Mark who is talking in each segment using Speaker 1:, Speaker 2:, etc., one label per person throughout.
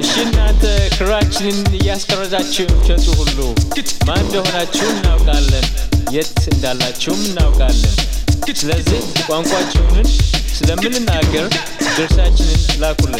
Speaker 1: እሺ እናንተ ክራችንን እያስቀረዛችሁ ሸጡ ሁሉ ማን እንደሆናችሁ እናውቃለን፣ የት እንዳላችሁም እናውቃለን። ስለዚህ ቋንቋችሁንን ስለምንናገር ድርሳችንን ላኩልን።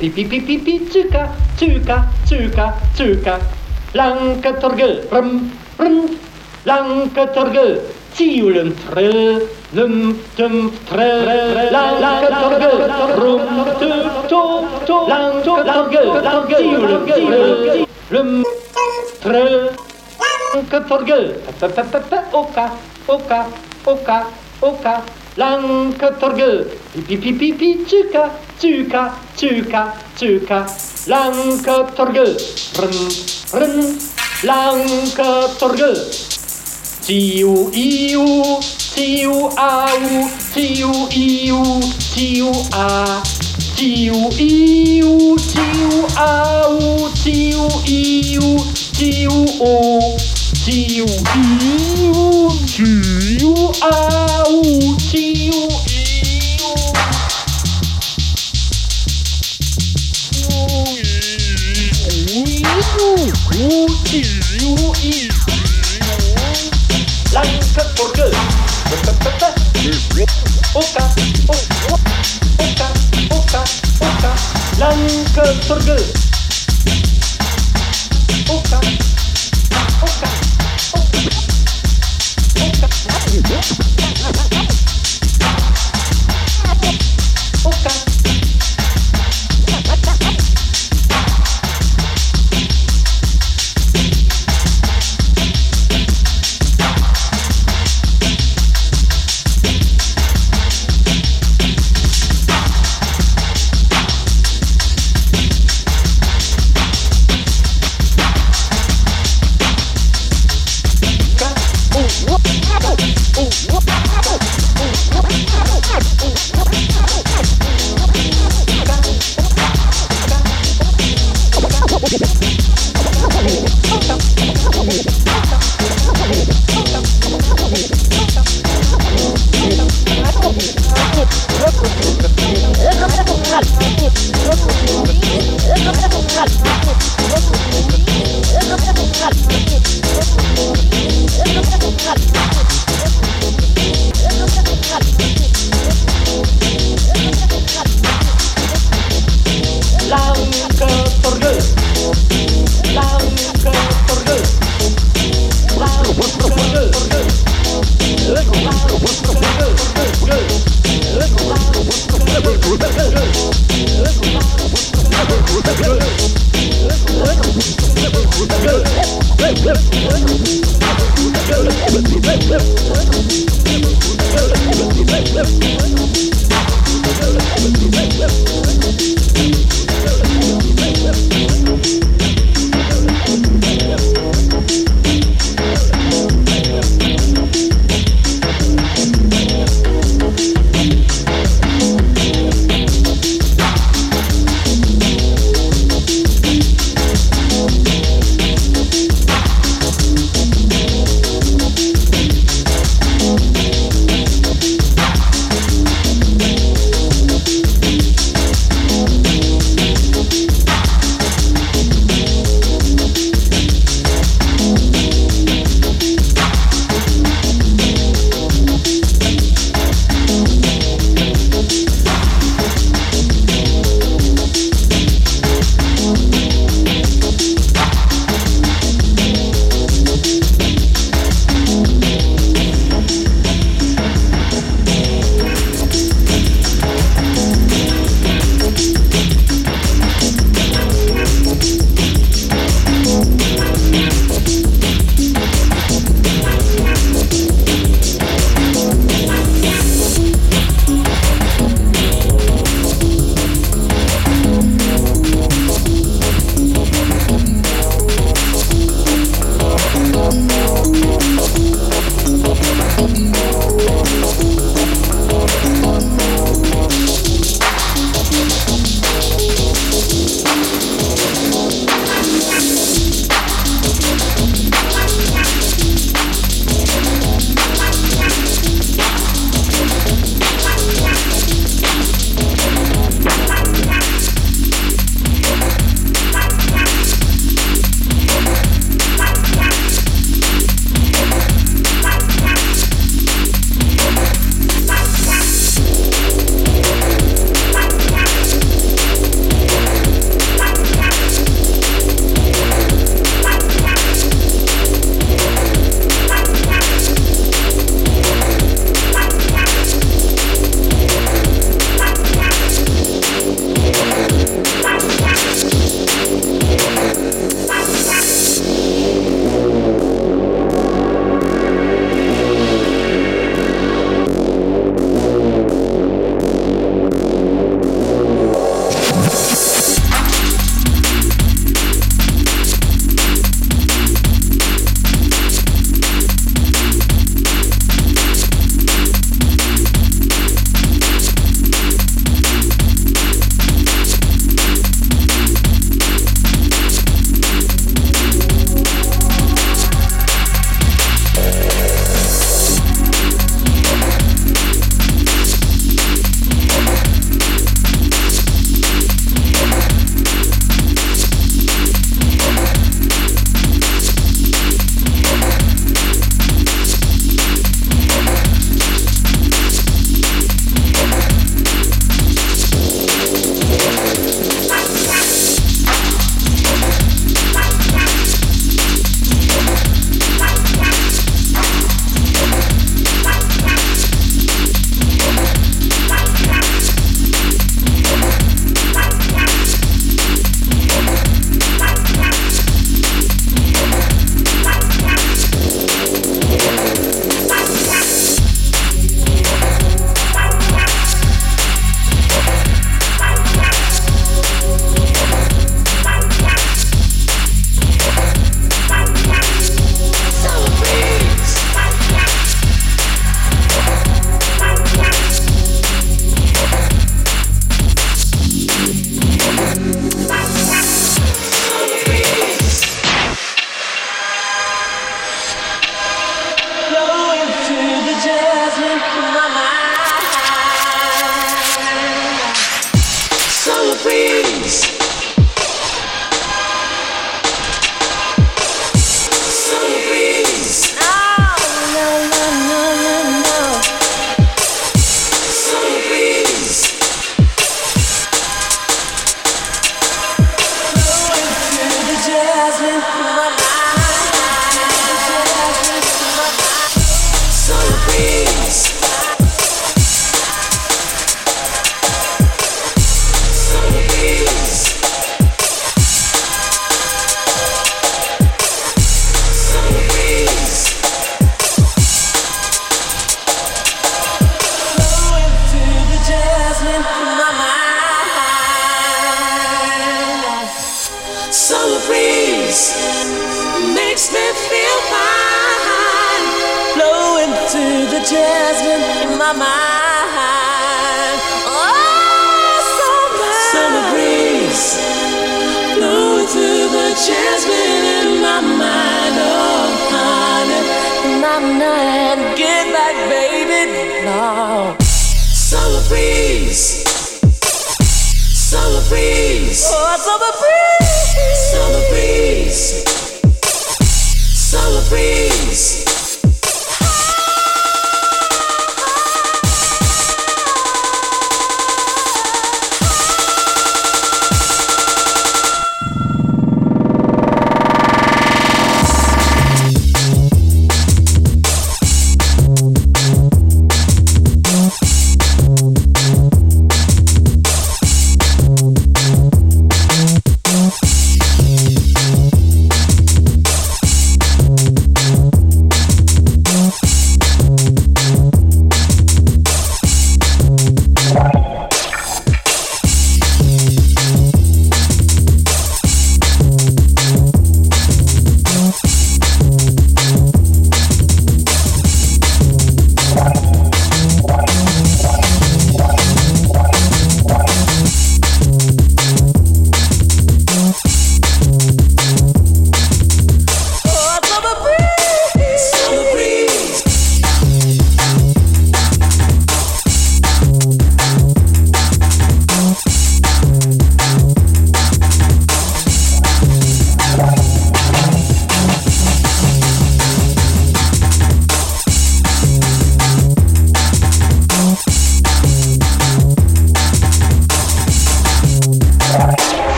Speaker 2: Lanketorgel. Pi, pi, pi, pi, pi, tsuka, tsuka, tsuka, tsuka. Lanketorgel. Rum, rum. Lanketorgel. Tiulen trill. Lum, tum, trill. Lanketorgel. Rum, tu, to, to. Lanketorgel. Tiulen trill. Lum, trill. Lanketorgel. Pa, pa, pa, pa, oka, oka, oka, oka, lanketorgel. Pi, pi, pi, tsuka, tsuka, tsuka, tsuka. Lanketorgel. Run, run, lanketorgel. Tiu, iu, tiu, au, tiu, iu, tiu, a. Tiu, iu, tiu, au, tiu, iu, tiu, o. Tiu, iu, tiu, au, tiu, iu. Lanka torgel. Oka, oka, oka, oka, oka. Lanka torgel. Oka, oka, oka.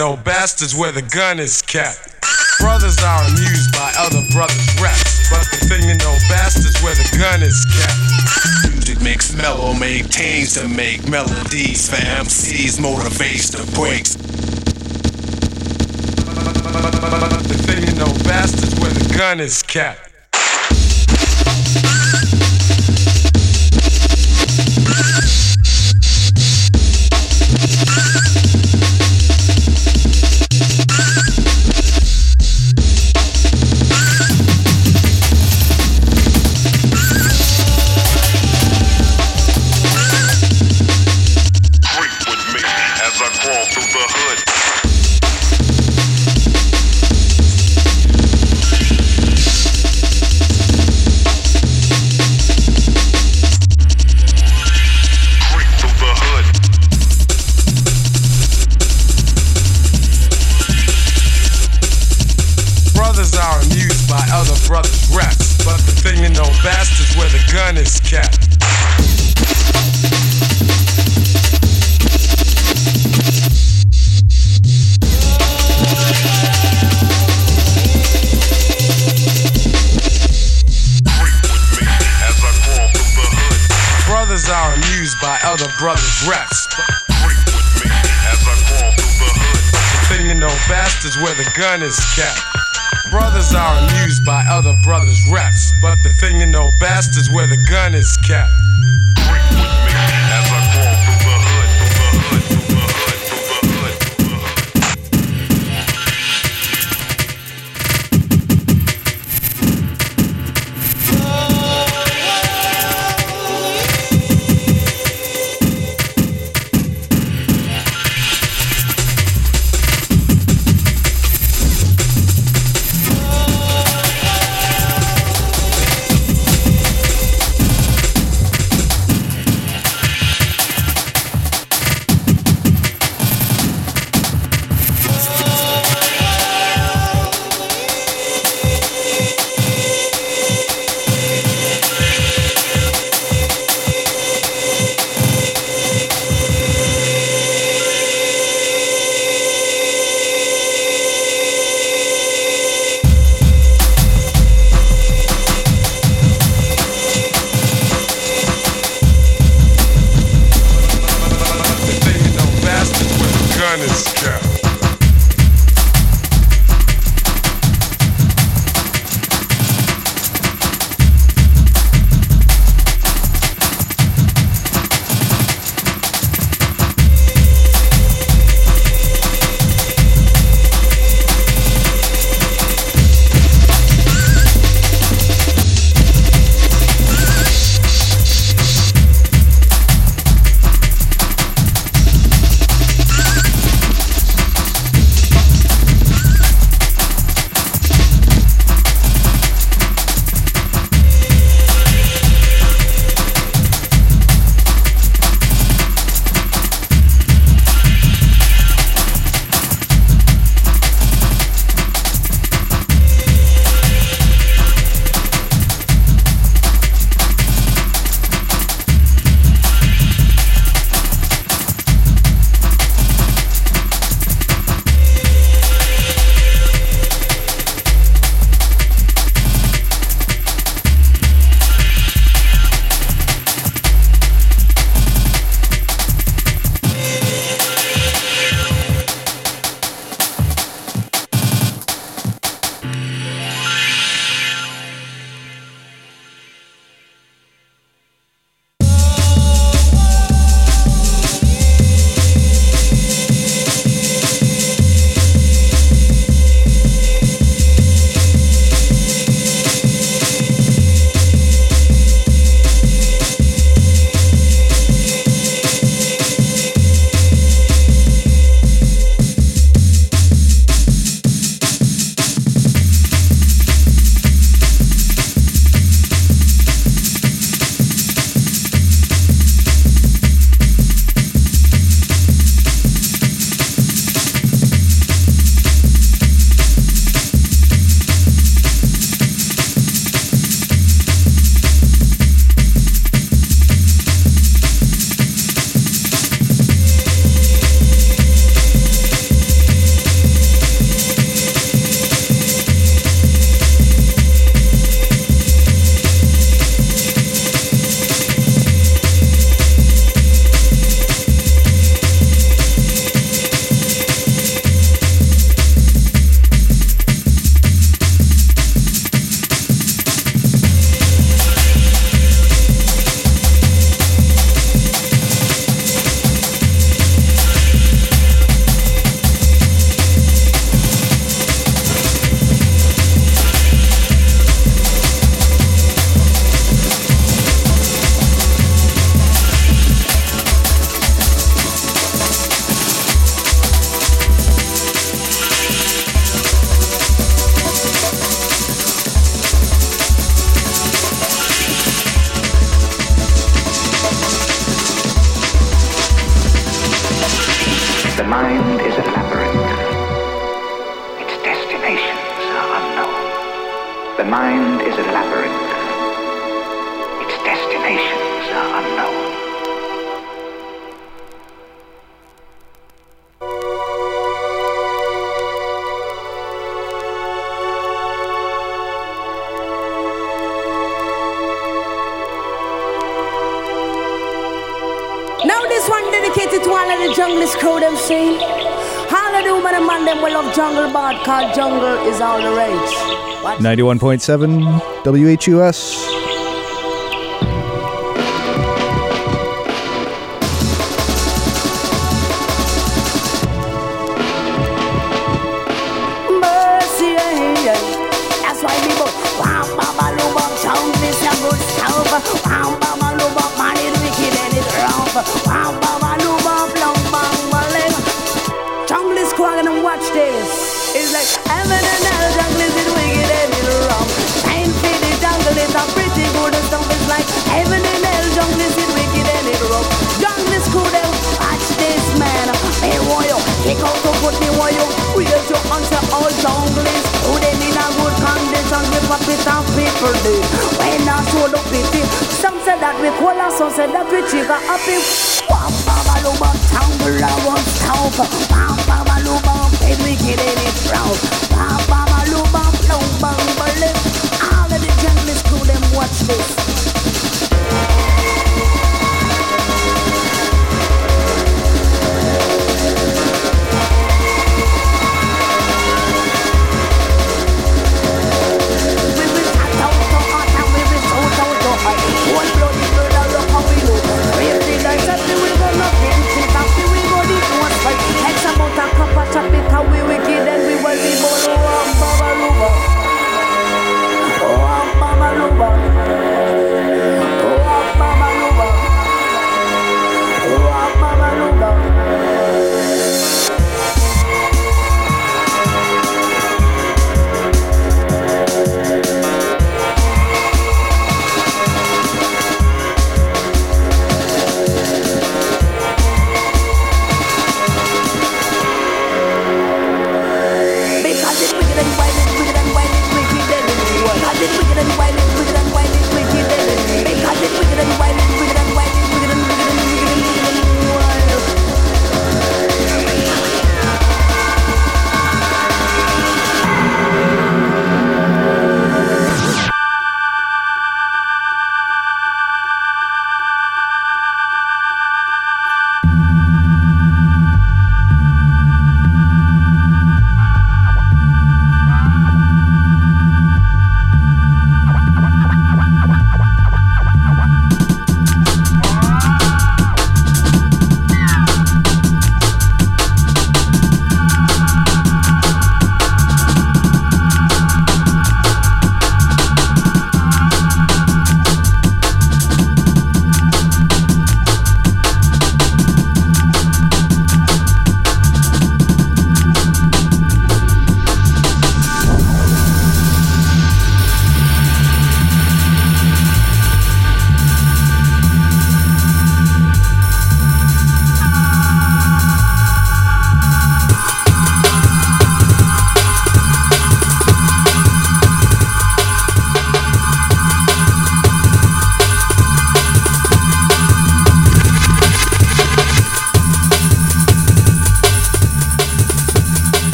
Speaker 3: Know best is where the gun is kept. Brothers are amused by other brothers' reps, but the thing you know best is where the gun is kept. Music makes mellow, maintains to make melodies. Fam sees motivates the breaks. The thing you know best is where the gun is kept. Gun is kept. Brothers are amused by other brothers' reps, but the thing you know best is where the gun is kept.
Speaker 4: Jungle jungle is all the rage.
Speaker 5: 91.7 WHUS.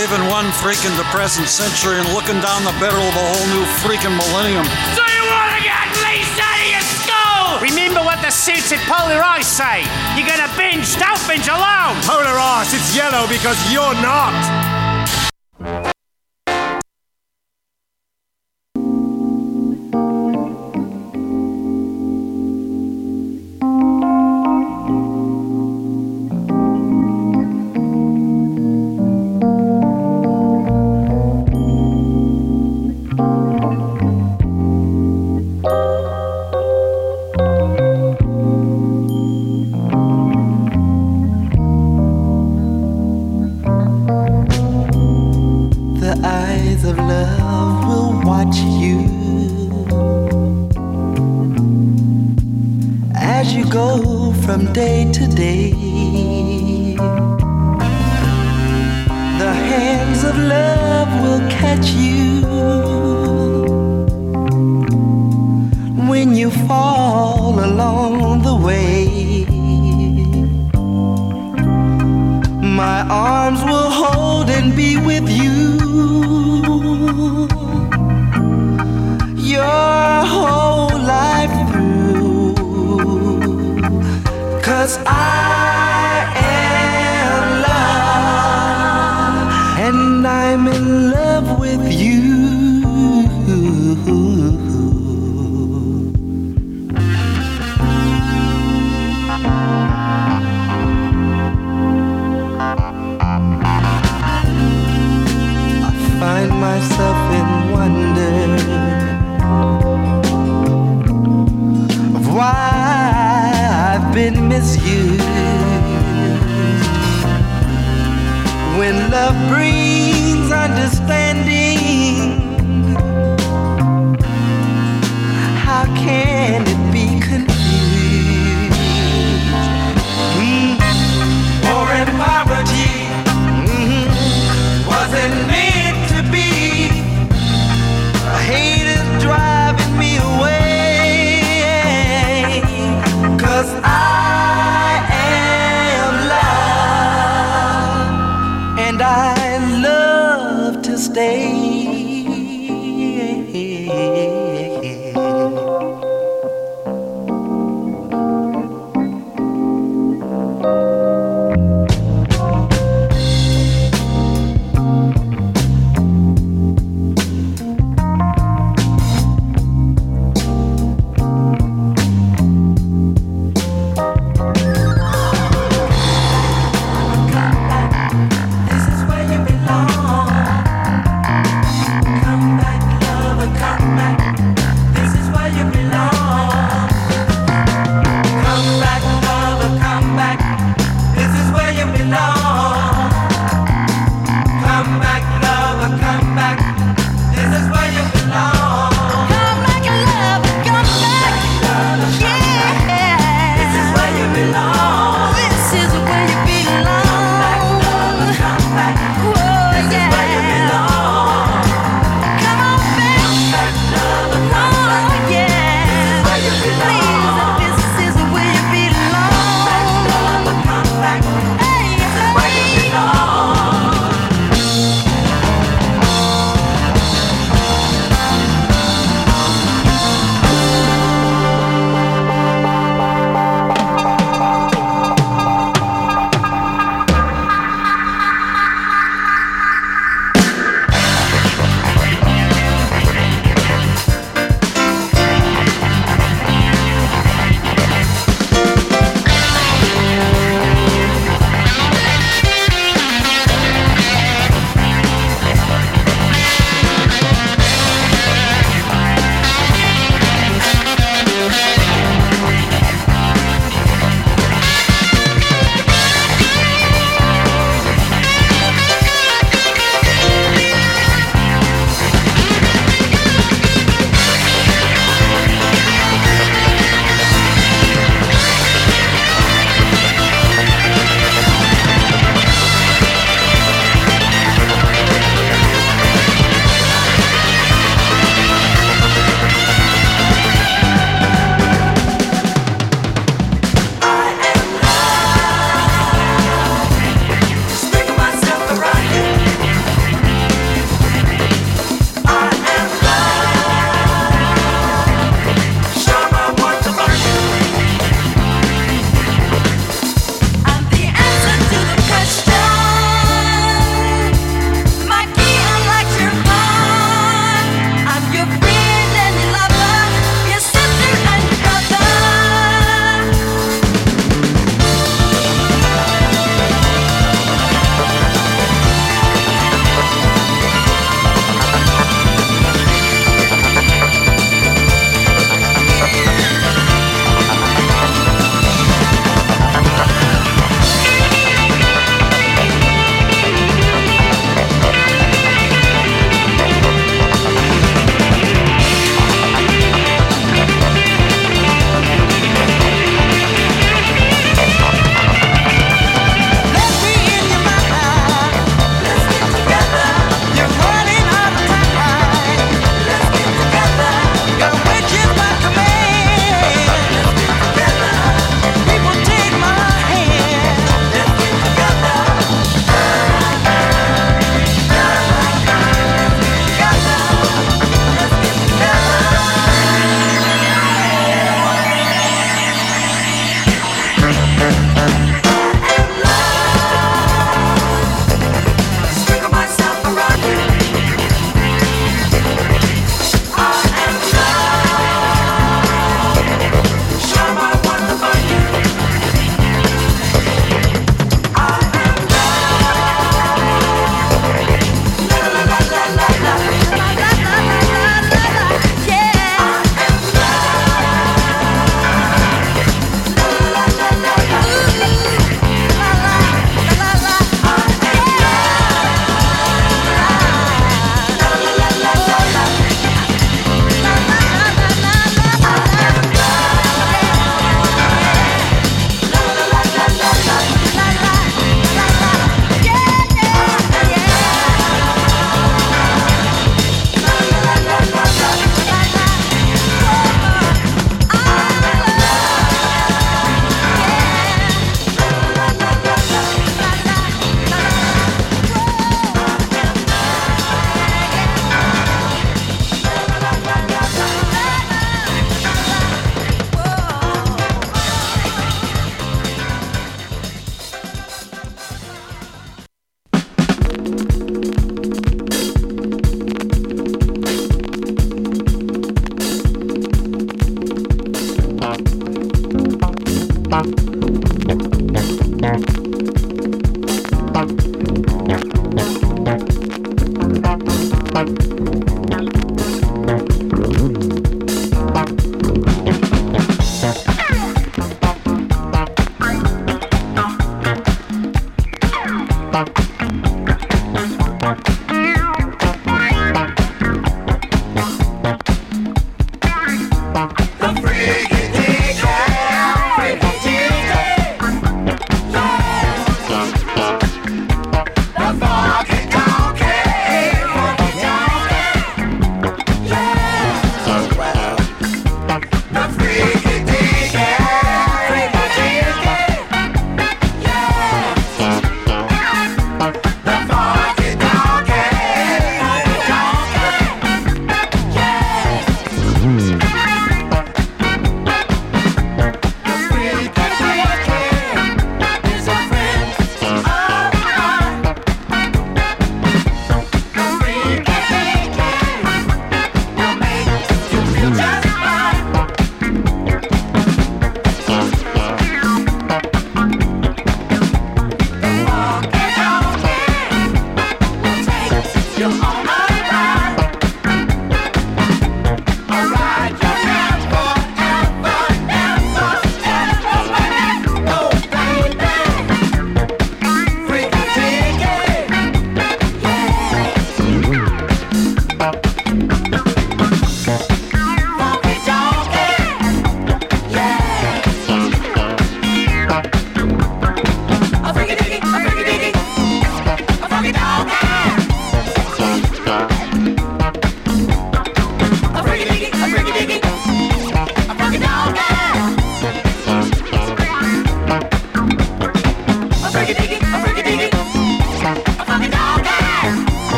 Speaker 6: Depressing. We're living one freaking depressing century and looking down the barrel of a whole new freaking millennium.
Speaker 7: So you want to get leased out of your skull? Remember what the suits at Polar Ice say. You're gonna binge, don't binge alone.
Speaker 6: Polar Ice, it's yellow because you're not.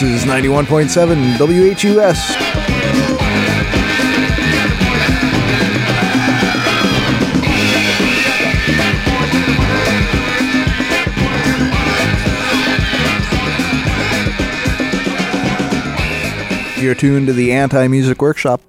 Speaker 8: This is 91.7 WHUS. You're tuned to the Anti Music Workshop.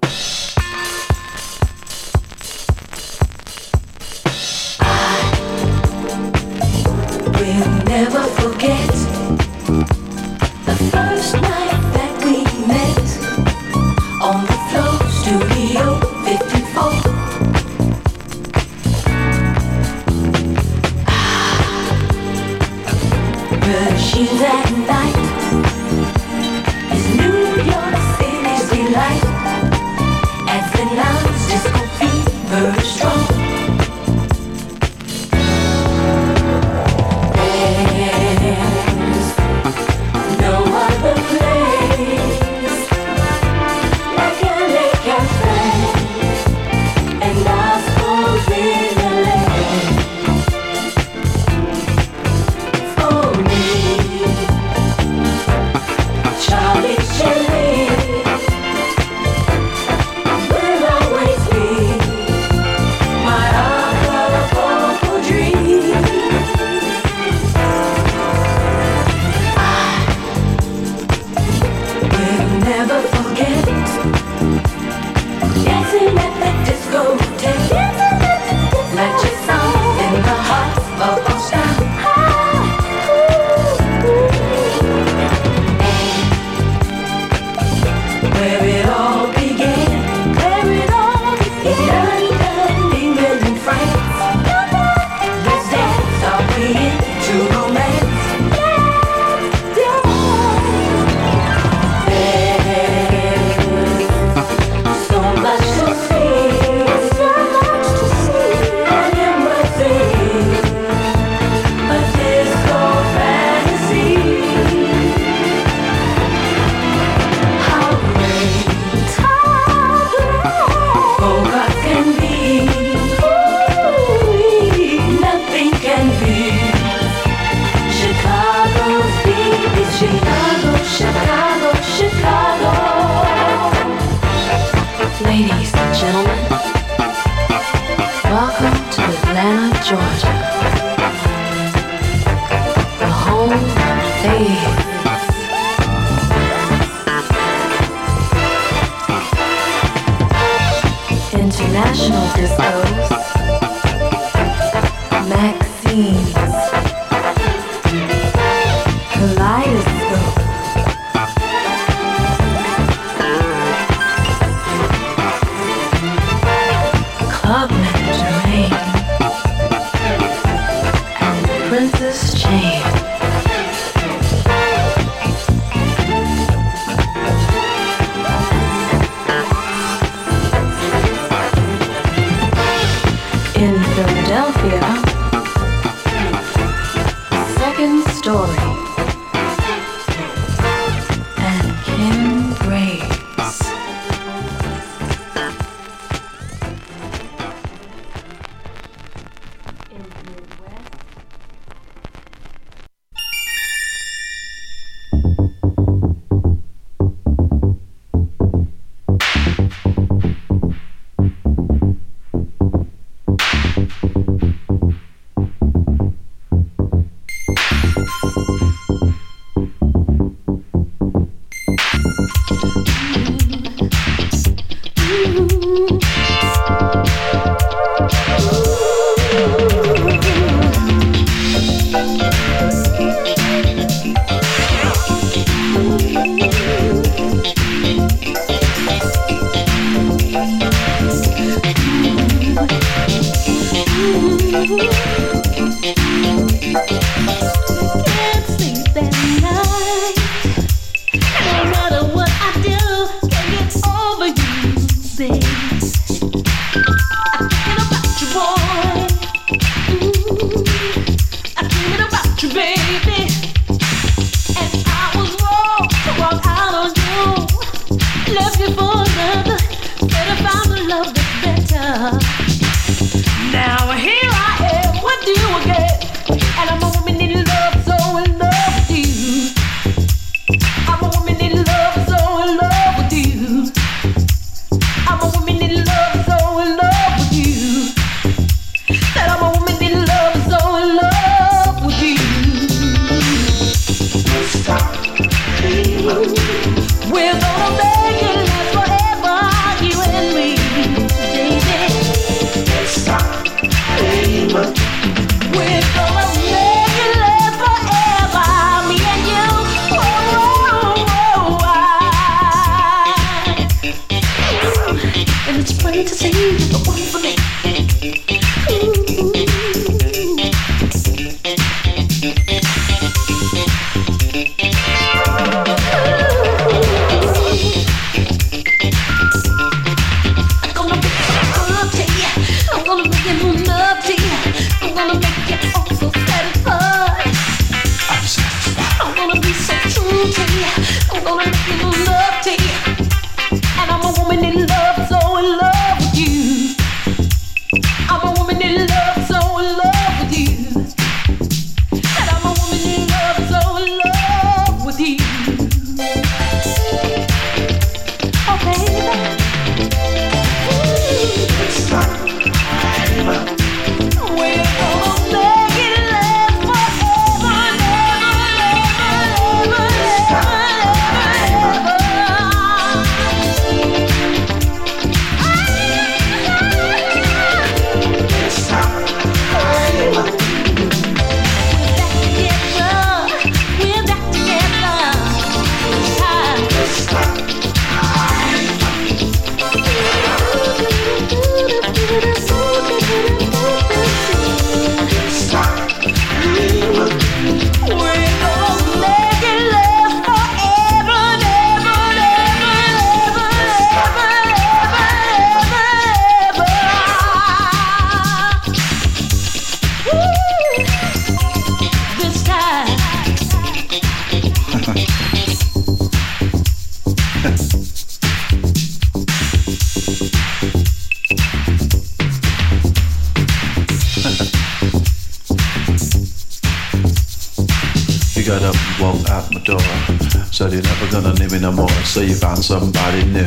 Speaker 9: So
Speaker 10: you
Speaker 11: found somebody new.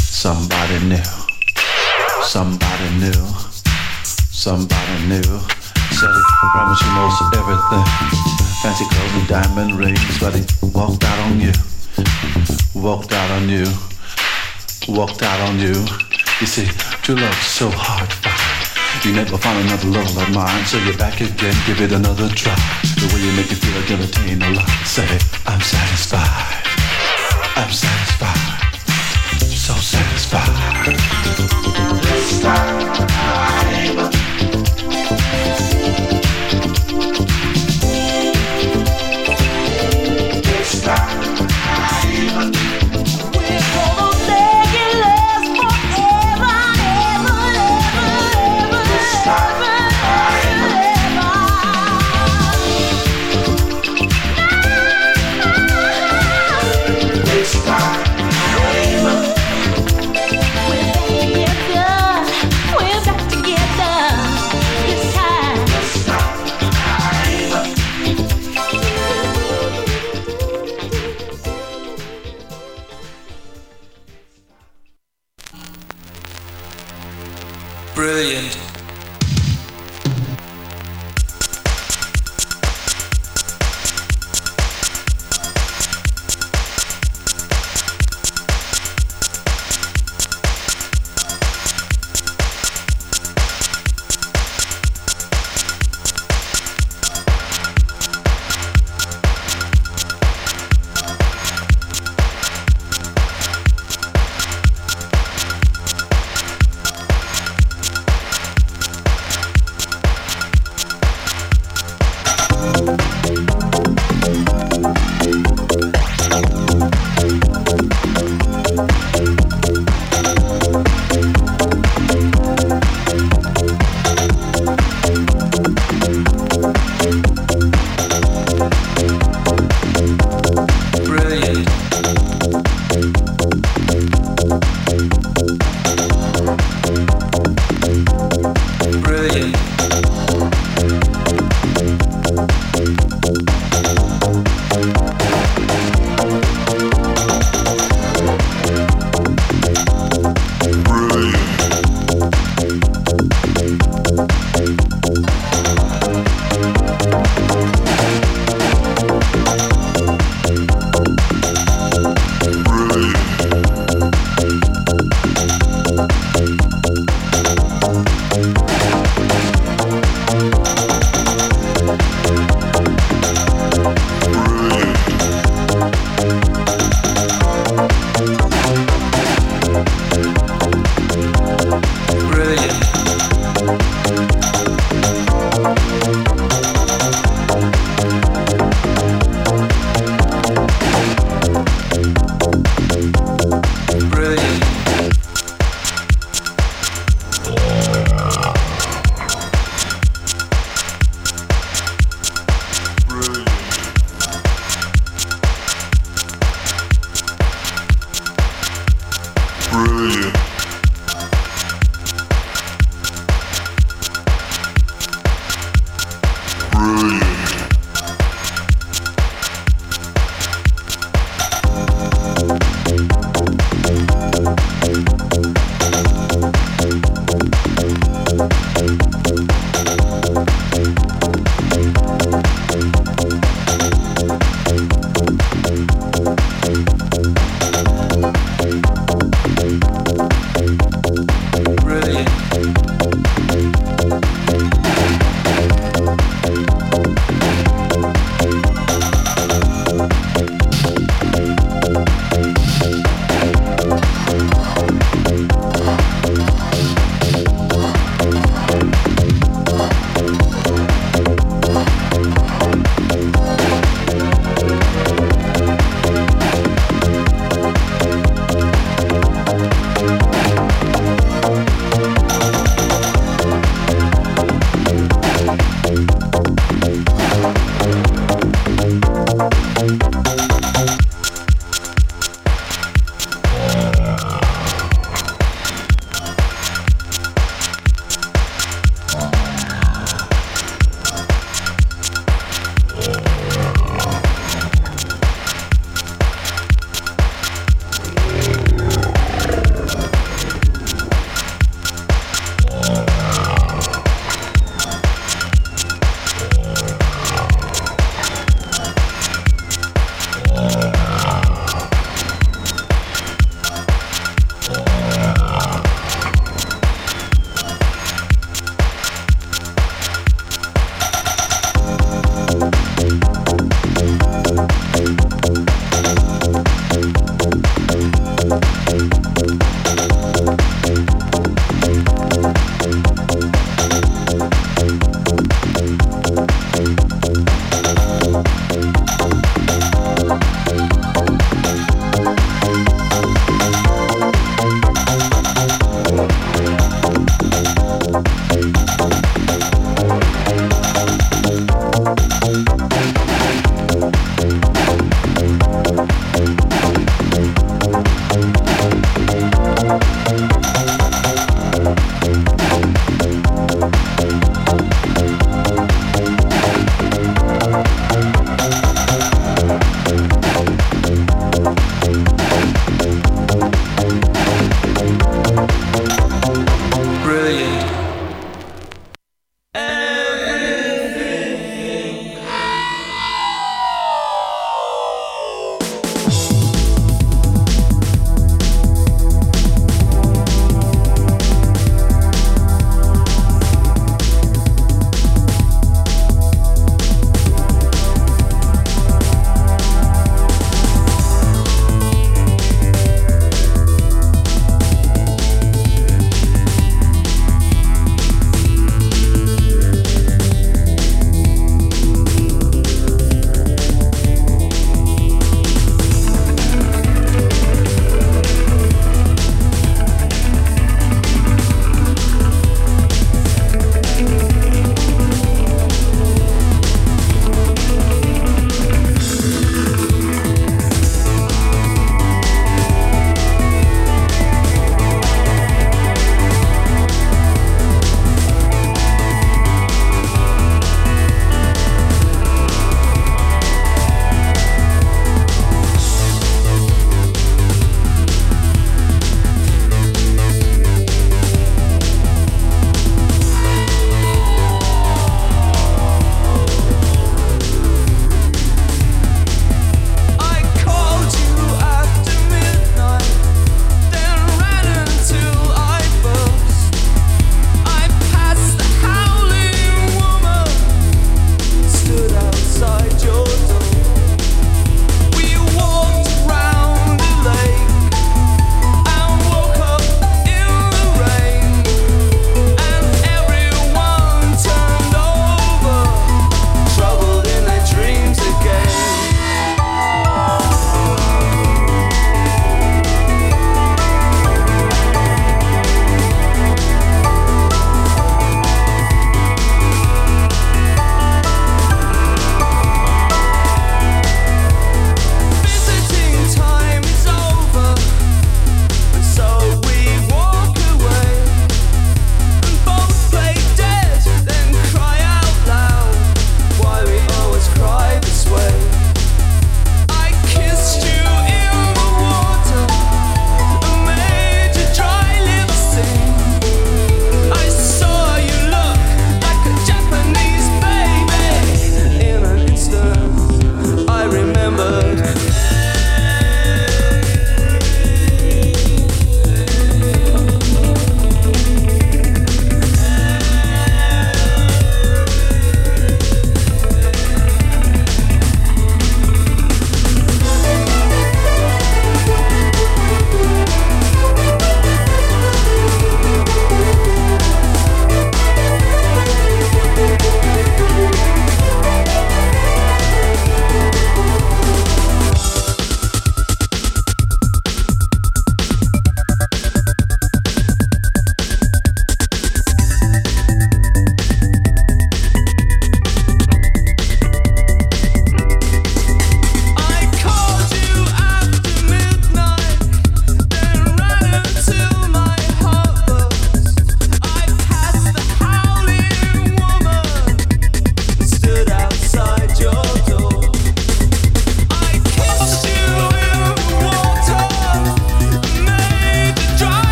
Speaker 11: Somebody new. Somebody new. Somebody new. Said he promised you most everything. Fancy clothes and diamond rings. But he walked out on you. Walked out on you. Walked out on you. You see, true love's so hard to find. You never found another love like mine, so you're back again, give it another try. The way you make me feel like you'll attain a lot. Say, I'm satisfied. I'm satisfied. So satisfied. Time,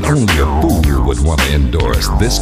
Speaker 12: But only a fool would want to endorse this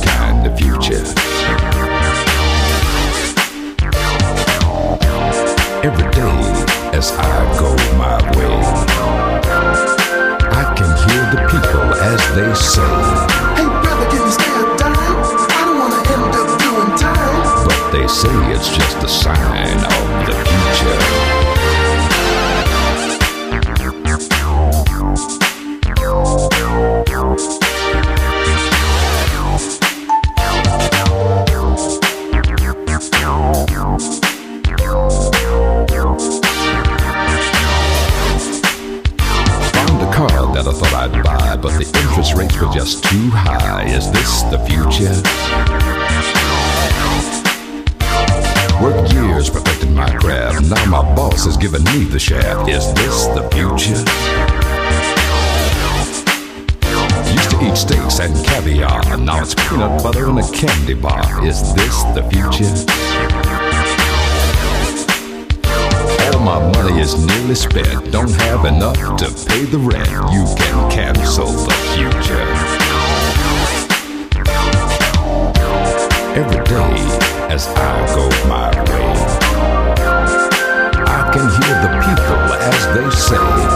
Speaker 12: pay the rent, you can cancel the future. Every day as I go my way, I can hear the people as they say.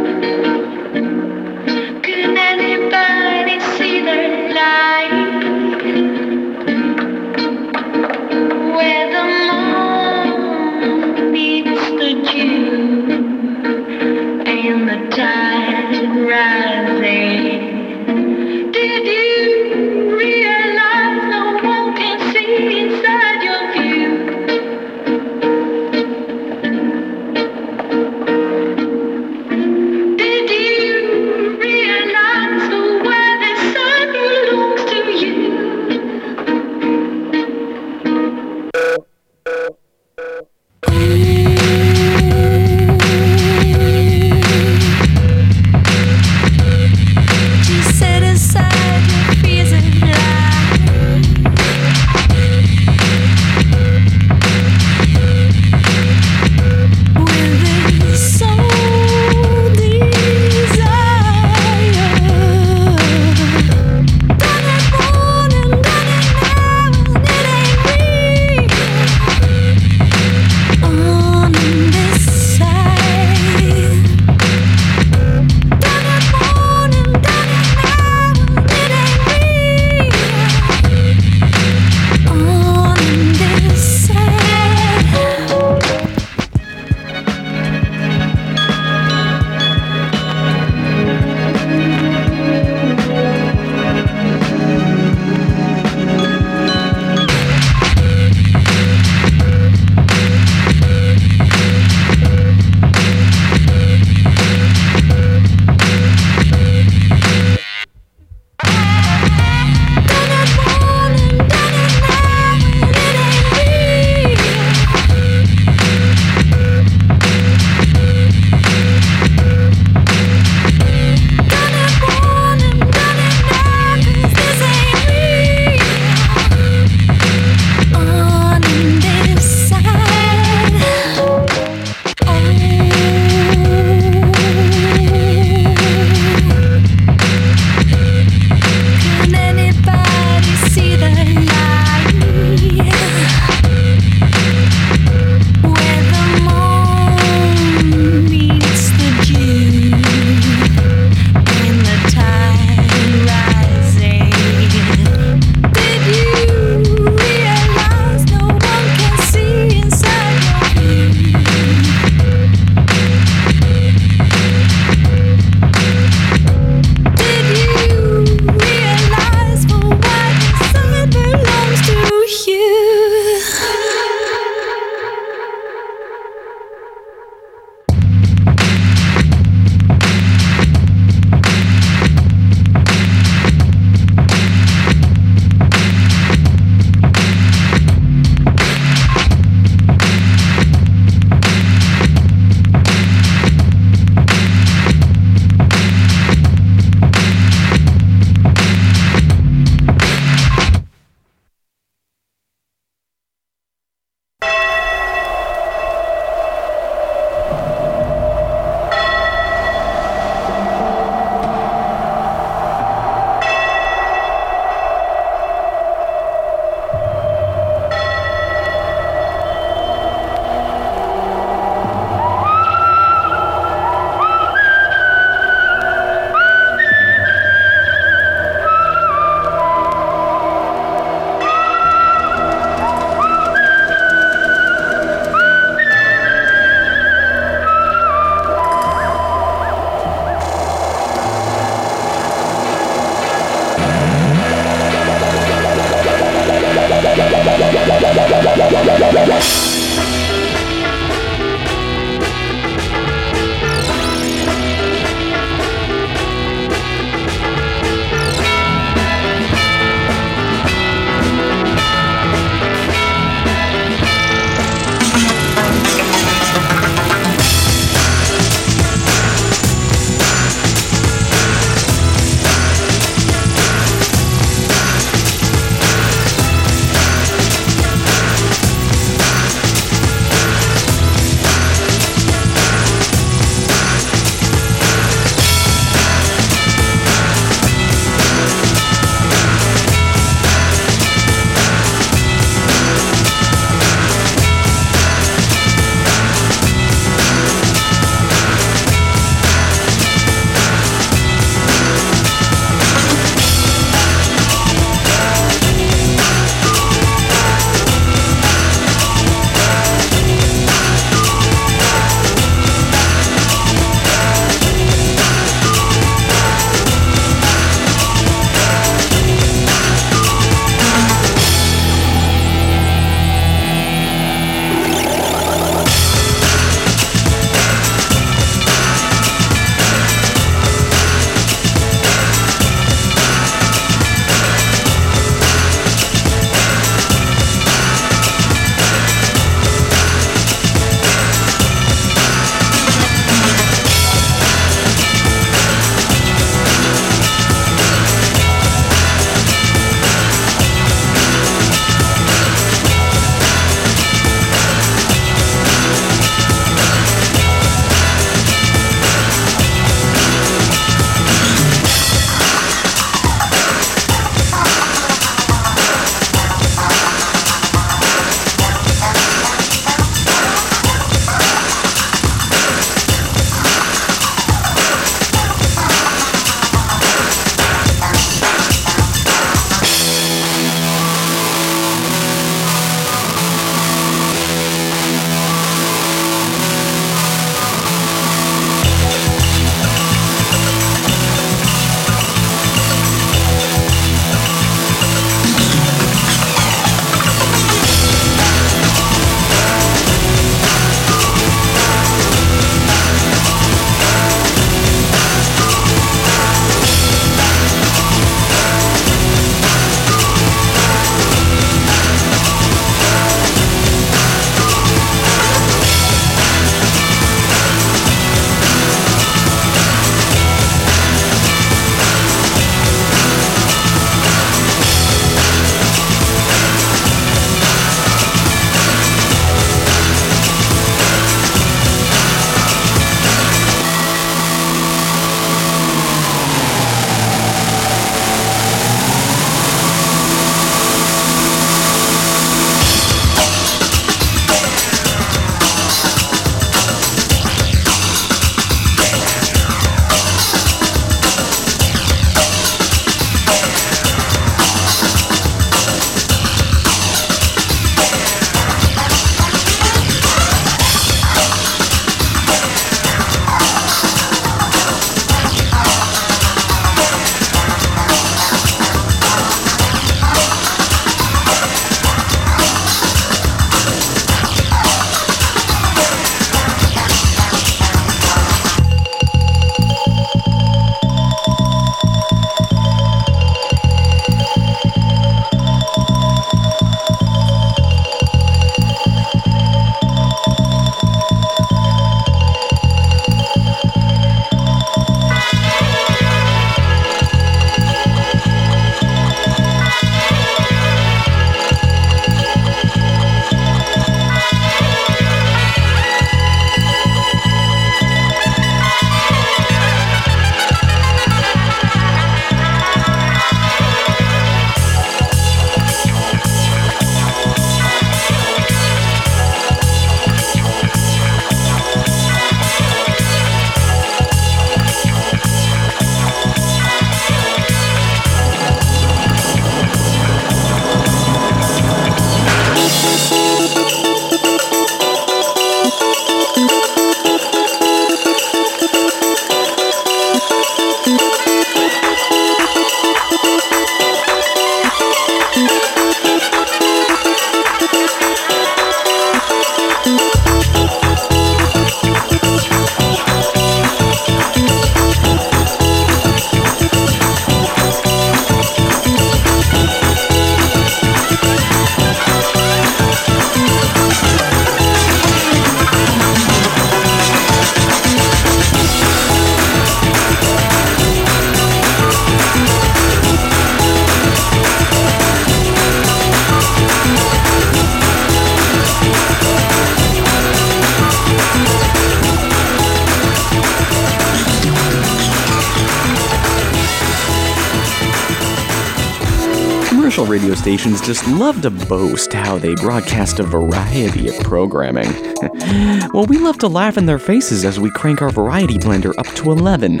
Speaker 13: Just love to boast how they broadcast a variety of programming. well, we love to laugh in their faces as we crank our variety blender up to 11.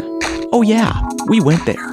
Speaker 13: Oh, yeah, we went there.